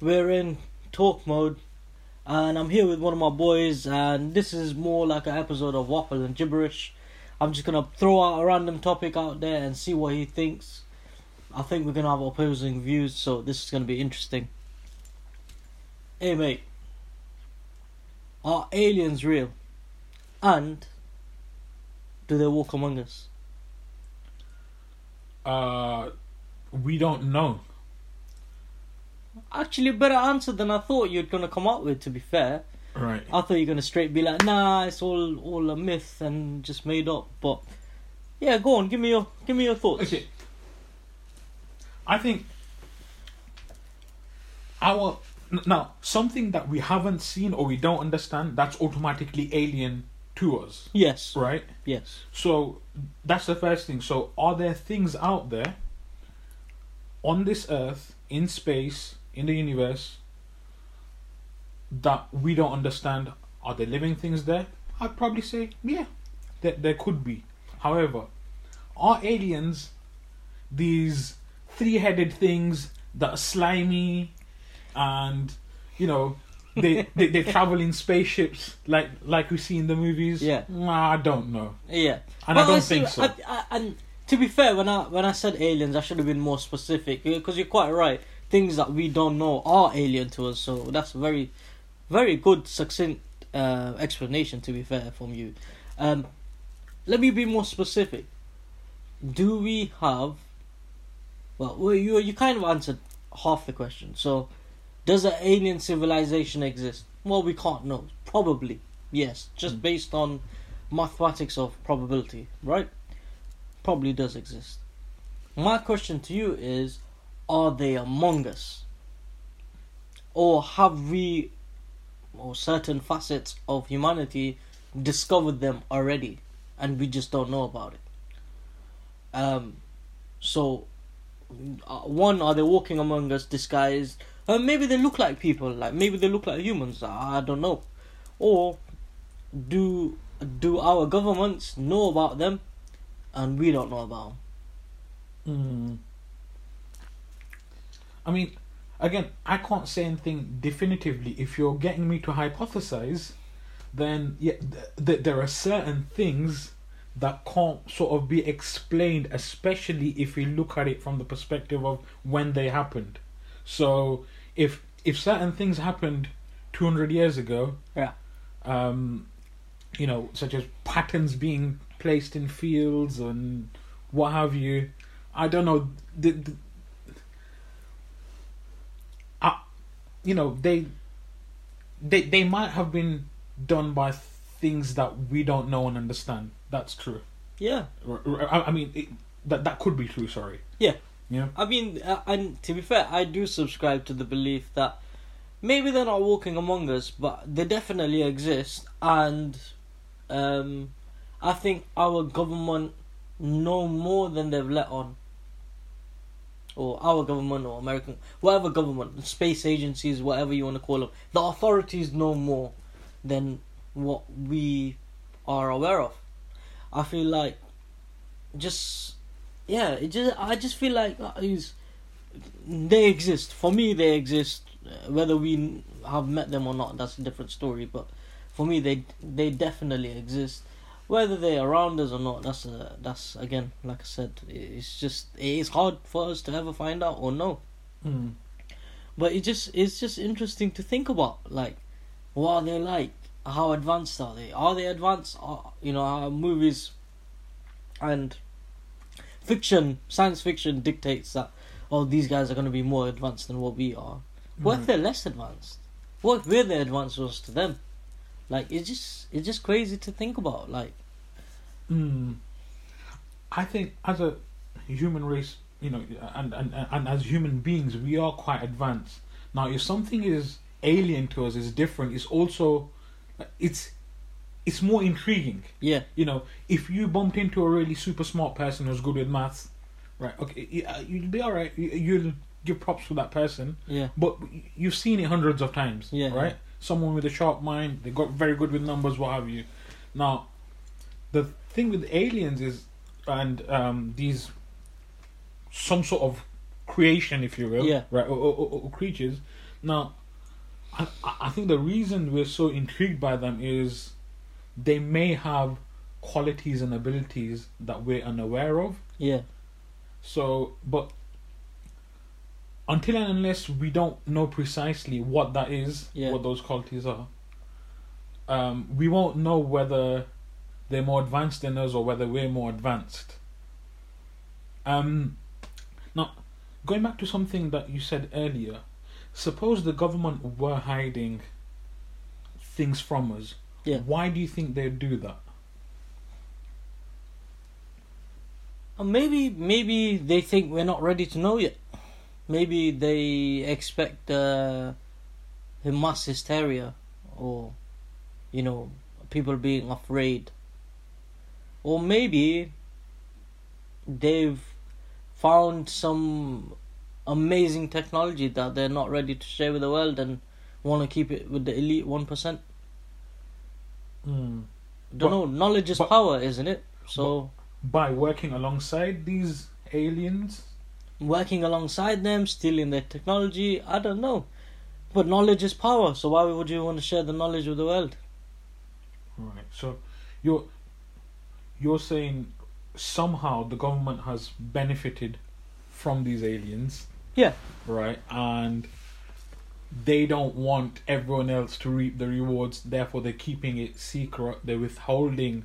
We're in talk mode, and I'm here with one of my boys, and this is more like an episode of Waffle and Gibberish. I'm just gonna throw out a random topic out there and see what he thinks. I think we're gonna have opposing views, so this is gonna be interesting. Hey, mate, are aliens real? And do they walk among us? Uh, we don't know. Actually, a better answer than I thought you're gonna come up with. To be fair, Right. I thought you're gonna straight be like, nah, it's all all a myth and just made up. But yeah, go on, give me your give me your thoughts. Okay. I think our now something that we haven't seen or we don't understand that's automatically alien to us, Yes, right? yes, So that's the first thing. So are there things out there on this earth, in space, in the universe that we don't understand? Are there living things there? I'd probably say yeah, there, there could be. However, are aliens these three-headed things that are slimy and you know they, they they travel in spaceships like like we see in the movies? Yeah. Nah, I don't know. yeah. And I don't see, think so. I, I, and to be fair, when I when I said aliens, I should have been more specific because you're quite right. Things that we don't know are alien to us, so that's a very, very good succinct uh, explanation. To be fair, from you. Um, let me be more specific. Do we have? Well, well, you you kind of answered half the question. So, does an alien civilization exist? Well, we can't know. Probably yes, just based on mathematics of probability, right? Probably does exist. My question to you is are they among us? Or have we, or certain facets of humanity, discovered them already and we just don't know about it? Um, so, uh, one, are they walking among us disguised? Uh, maybe they look like people, like maybe they look like humans, I don't know. Or do do our governments know about them and we don't know about them? Mm. I mean, again, I can't say anything definitively. If you're getting me to hypothesize, then yeah, th- th- there are certain things that can't sort of be explained, especially if we look at it from the perspective of when they happened. So, if if certain things happened 200 years ago, Yeah. um, you know, such as patterns being placed in fields and what have you. I don't know. The, the, I, you know, they, they, they might have been done by things that we don't know and understand. That's true. Yeah. I mean, it, that that could be true. Sorry. Yeah. Yeah. I mean, uh, and to be fair, I do subscribe to the belief that maybe they're not walking among us, but they definitely exist, and um, I think our government know more than they've let on. Or our government, or American, whatever government, space agencies, whatever you want to call them, the authorities know more than what we are aware of. I feel like just yeah, it just I just feel like uh, is they exist for me. They exist. Uh, whether we have met them or not, that's a different story. But for me, they they definitely exist. Whether they're around us or not, that's a, that's again, like I said, it's just it is hard for us to ever find out or know. Mm. But it just it's just interesting to think about, like, what are they like? How advanced are they? Are they advanced? Are, you know, our movies and fiction, science fiction dictates that oh these guys are going to be more advanced than what we are. What if they're less advanced? What if we're the advanced ones to them? Like it's just it's just crazy to think about. Like Mm. I think as a human race, you know, and, and and as human beings, we are quite advanced. Now, if something is alien to us, is different, it's also it's it's more intriguing. yeah, You know, if you bumped into a really super smart person who's good with maths, right? Okay, you'll be all right. You- You'll give props to that person, yeah, but you've seen it hundreds of times, Yeah. right? someone with a sharp mind. They got very good with numbers, what have you. Now, the thing with aliens is, and um, these some sort of creation, if you will, Yeah. right, or, or, or- or creatures. Now, I, I think the reason we're so intrigued by them is they may have qualities and abilities that we're unaware of. Yeah. So, but until and unless we don't know precisely what that is, Yeah. what those qualities are, um, we won't know whether they're more advanced than us or whether we're more advanced. Um, now, going back to something that you said earlier, suppose the government were hiding things from us. Yeah. Why do you think they'd do that? Maybe maybe they think we're not ready to know yet. Maybe they expect uh, a mass hysteria or you know people being afraid. Or maybe they've found some amazing technology that they're not ready to share with the world and want to keep it with the elite 1%. Hmm. Don't But- know, knowledge is but- power, isn't it? So By working alongside these aliens? working alongside them, stealing their technology. I don't know. But knowledge is power, so why would you want to share the knowledge with the world? Right. So you're you're saying somehow the government has benefited from these aliens. Yeah. Right. And they don't want everyone else to reap the rewards, therefore they're keeping it secret, they're withholding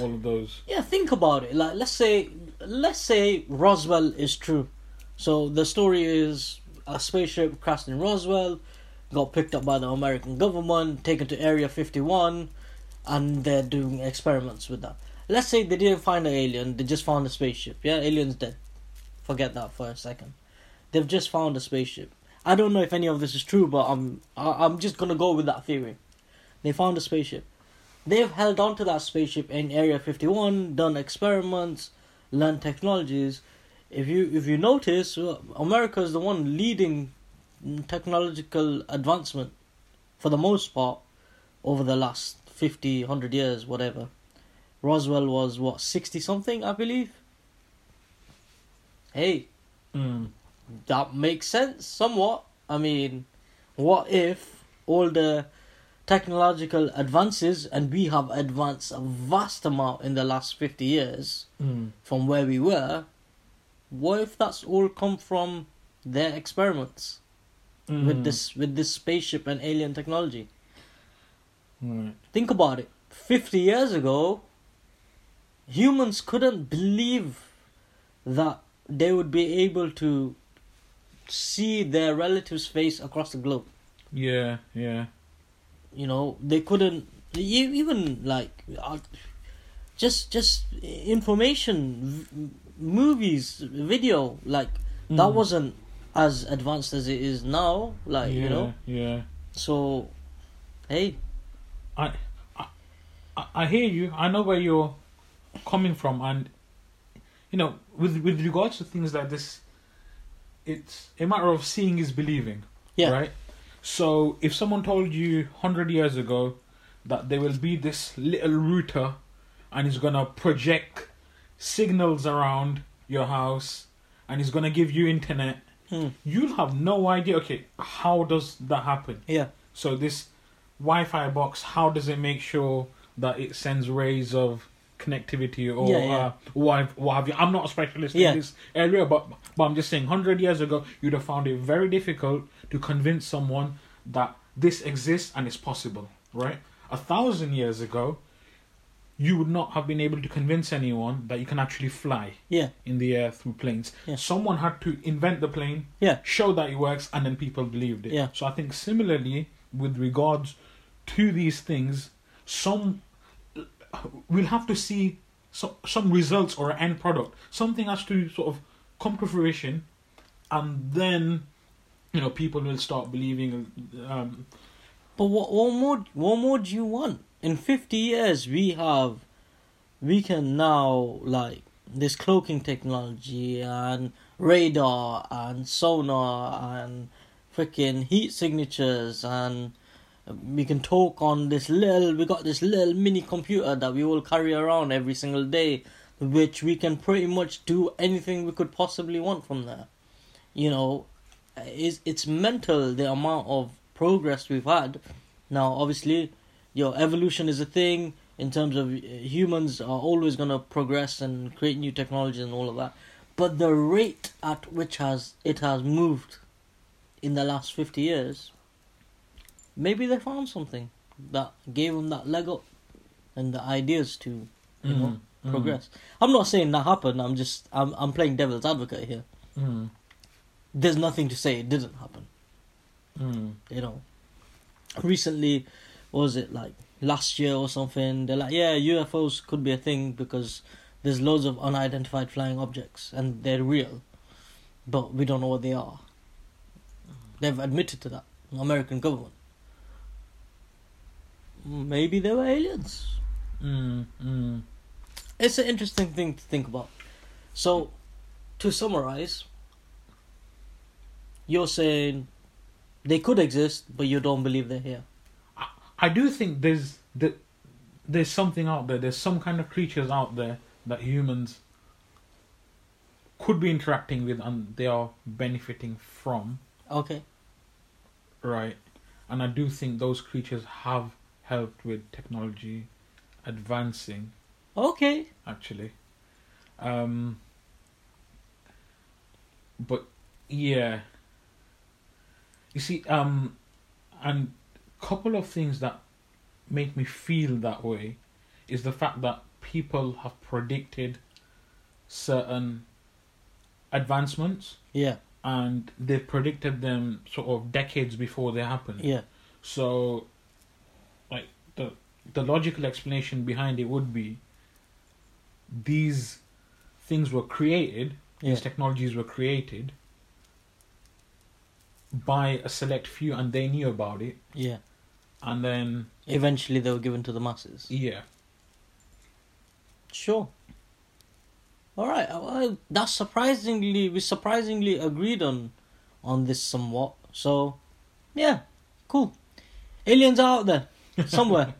all of those. Yeah, think about it. Like let's say let's say Roswell is true. So the story is a spaceship crashed in Roswell, got picked up by the American government, taken to Area 51, and they're doing experiments with that. Let's say they didn't find an alien, they just found a spaceship. Yeah, alien's dead. Forget that for a second. They've just found a spaceship. I don't know if any of this is true, but I'm I- I'm just gonna go with that theory. They found a spaceship. They've held on to that spaceship in Area 51, done experiments, learned technologies. If you if you notice, America is the one leading technological advancement for the most part over the last 50, 100 years, whatever. Roswell was what 60 something, I believe. Hey, Mm. That makes sense somewhat. I mean, what if all the technological advances and we have advanced a vast amount in the last 50 years Mm. from where we were? What if that's all come from their experiments Mm. with this with this spaceship and alien technology? Right. Think about it. 50 years ago, humans couldn't believe that they would be able to see their relatives' face across the globe. Yeah, yeah. You know, they couldn't even like uh, just just information, v- movies, video like that Mm. wasn't as advanced as it is now. Like yeah, you know, Yeah. so hey, I, I I hear you. I know where you're coming from, and you know, with with regards to things like this, it's a matter of seeing is believing. Yeah. Right. So if someone told you hundred years ago that there will be this little router, and it's gonna project signals around your house, and it's gonna give you internet, hmm, you'll have no idea. Okay, how does that happen? yeah, So this Wi-Fi box, how does it make sure that it sends rays of connectivity or Yeah, yeah. Uh, what, what have you? I'm not a specialist Yeah. in this area, but but I'm just saying, hundred years ago, you'd have found it very difficult to convince someone that this exists and it's possible, right? A thousand years ago, you would not have been able to convince anyone that you can actually fly yeah, in the air through planes. Yeah. Someone had to invent the plane, yeah, show that it works, and then people believed it. Yeah. So I think similarly with regards to these things, some we'll have to see some some results or an end product. Something has to sort of come to fruition, and then you know people will start believing. Um, But what what more what more do you want? In fifty years we have we can now like this cloaking technology and radar and sonar and freaking heat signatures and we can talk on this little. We got this little mini computer that we all carry around every single day, which we can pretty much do anything we could possibly want from there. You know, it's it's mental the amount of progress we've had. Now, obviously, your evolution is a thing in terms of uh, humans are always gonna progress and create new technology and all of that. But the rate at which has it has moved in the last fifty years, maybe they found something that gave them that leg up and the ideas to you know Mm, mm, progress. I'm not saying that happened. I'm just I'm I'm playing devil's advocate here. Mm, There's nothing to say it didn't happen. mm, You know, recently, what was it like last year or something? They're like, yeah, UFOs could be a thing because there's loads of unidentified flying objects and they're real, but we don't know what they are. They've admitted to that. The American government. Maybe they were aliens. mm, mm. It's an interesting thing to think about. So, to summarize, you're saying they could exist, but you don't believe they're here. I do think there's that there's something out there. There's some kind of creatures out there that humans could be interacting with, and they are benefiting from. Okay. Right, and I do think those creatures have helped with technology advancing. Okay. Actually, um, but yeah, you see, um, and a couple of things that make me feel that way is the fact that people have predicted certain advancements Yeah. and they predicted them sort of decades before they happened. Yeah. So, the the logical explanation behind it would be these things were created, Yeah. these technologies were created by a select few, and they knew about it, Yeah. and then Eventually, they were given to the masses. yeah, Sure. All right. uh, Well, that's surprisingly we surprisingly agreed on on this somewhat. So, yeah, cool. Aliens are out there somewhere.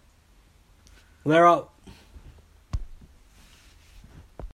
We're out.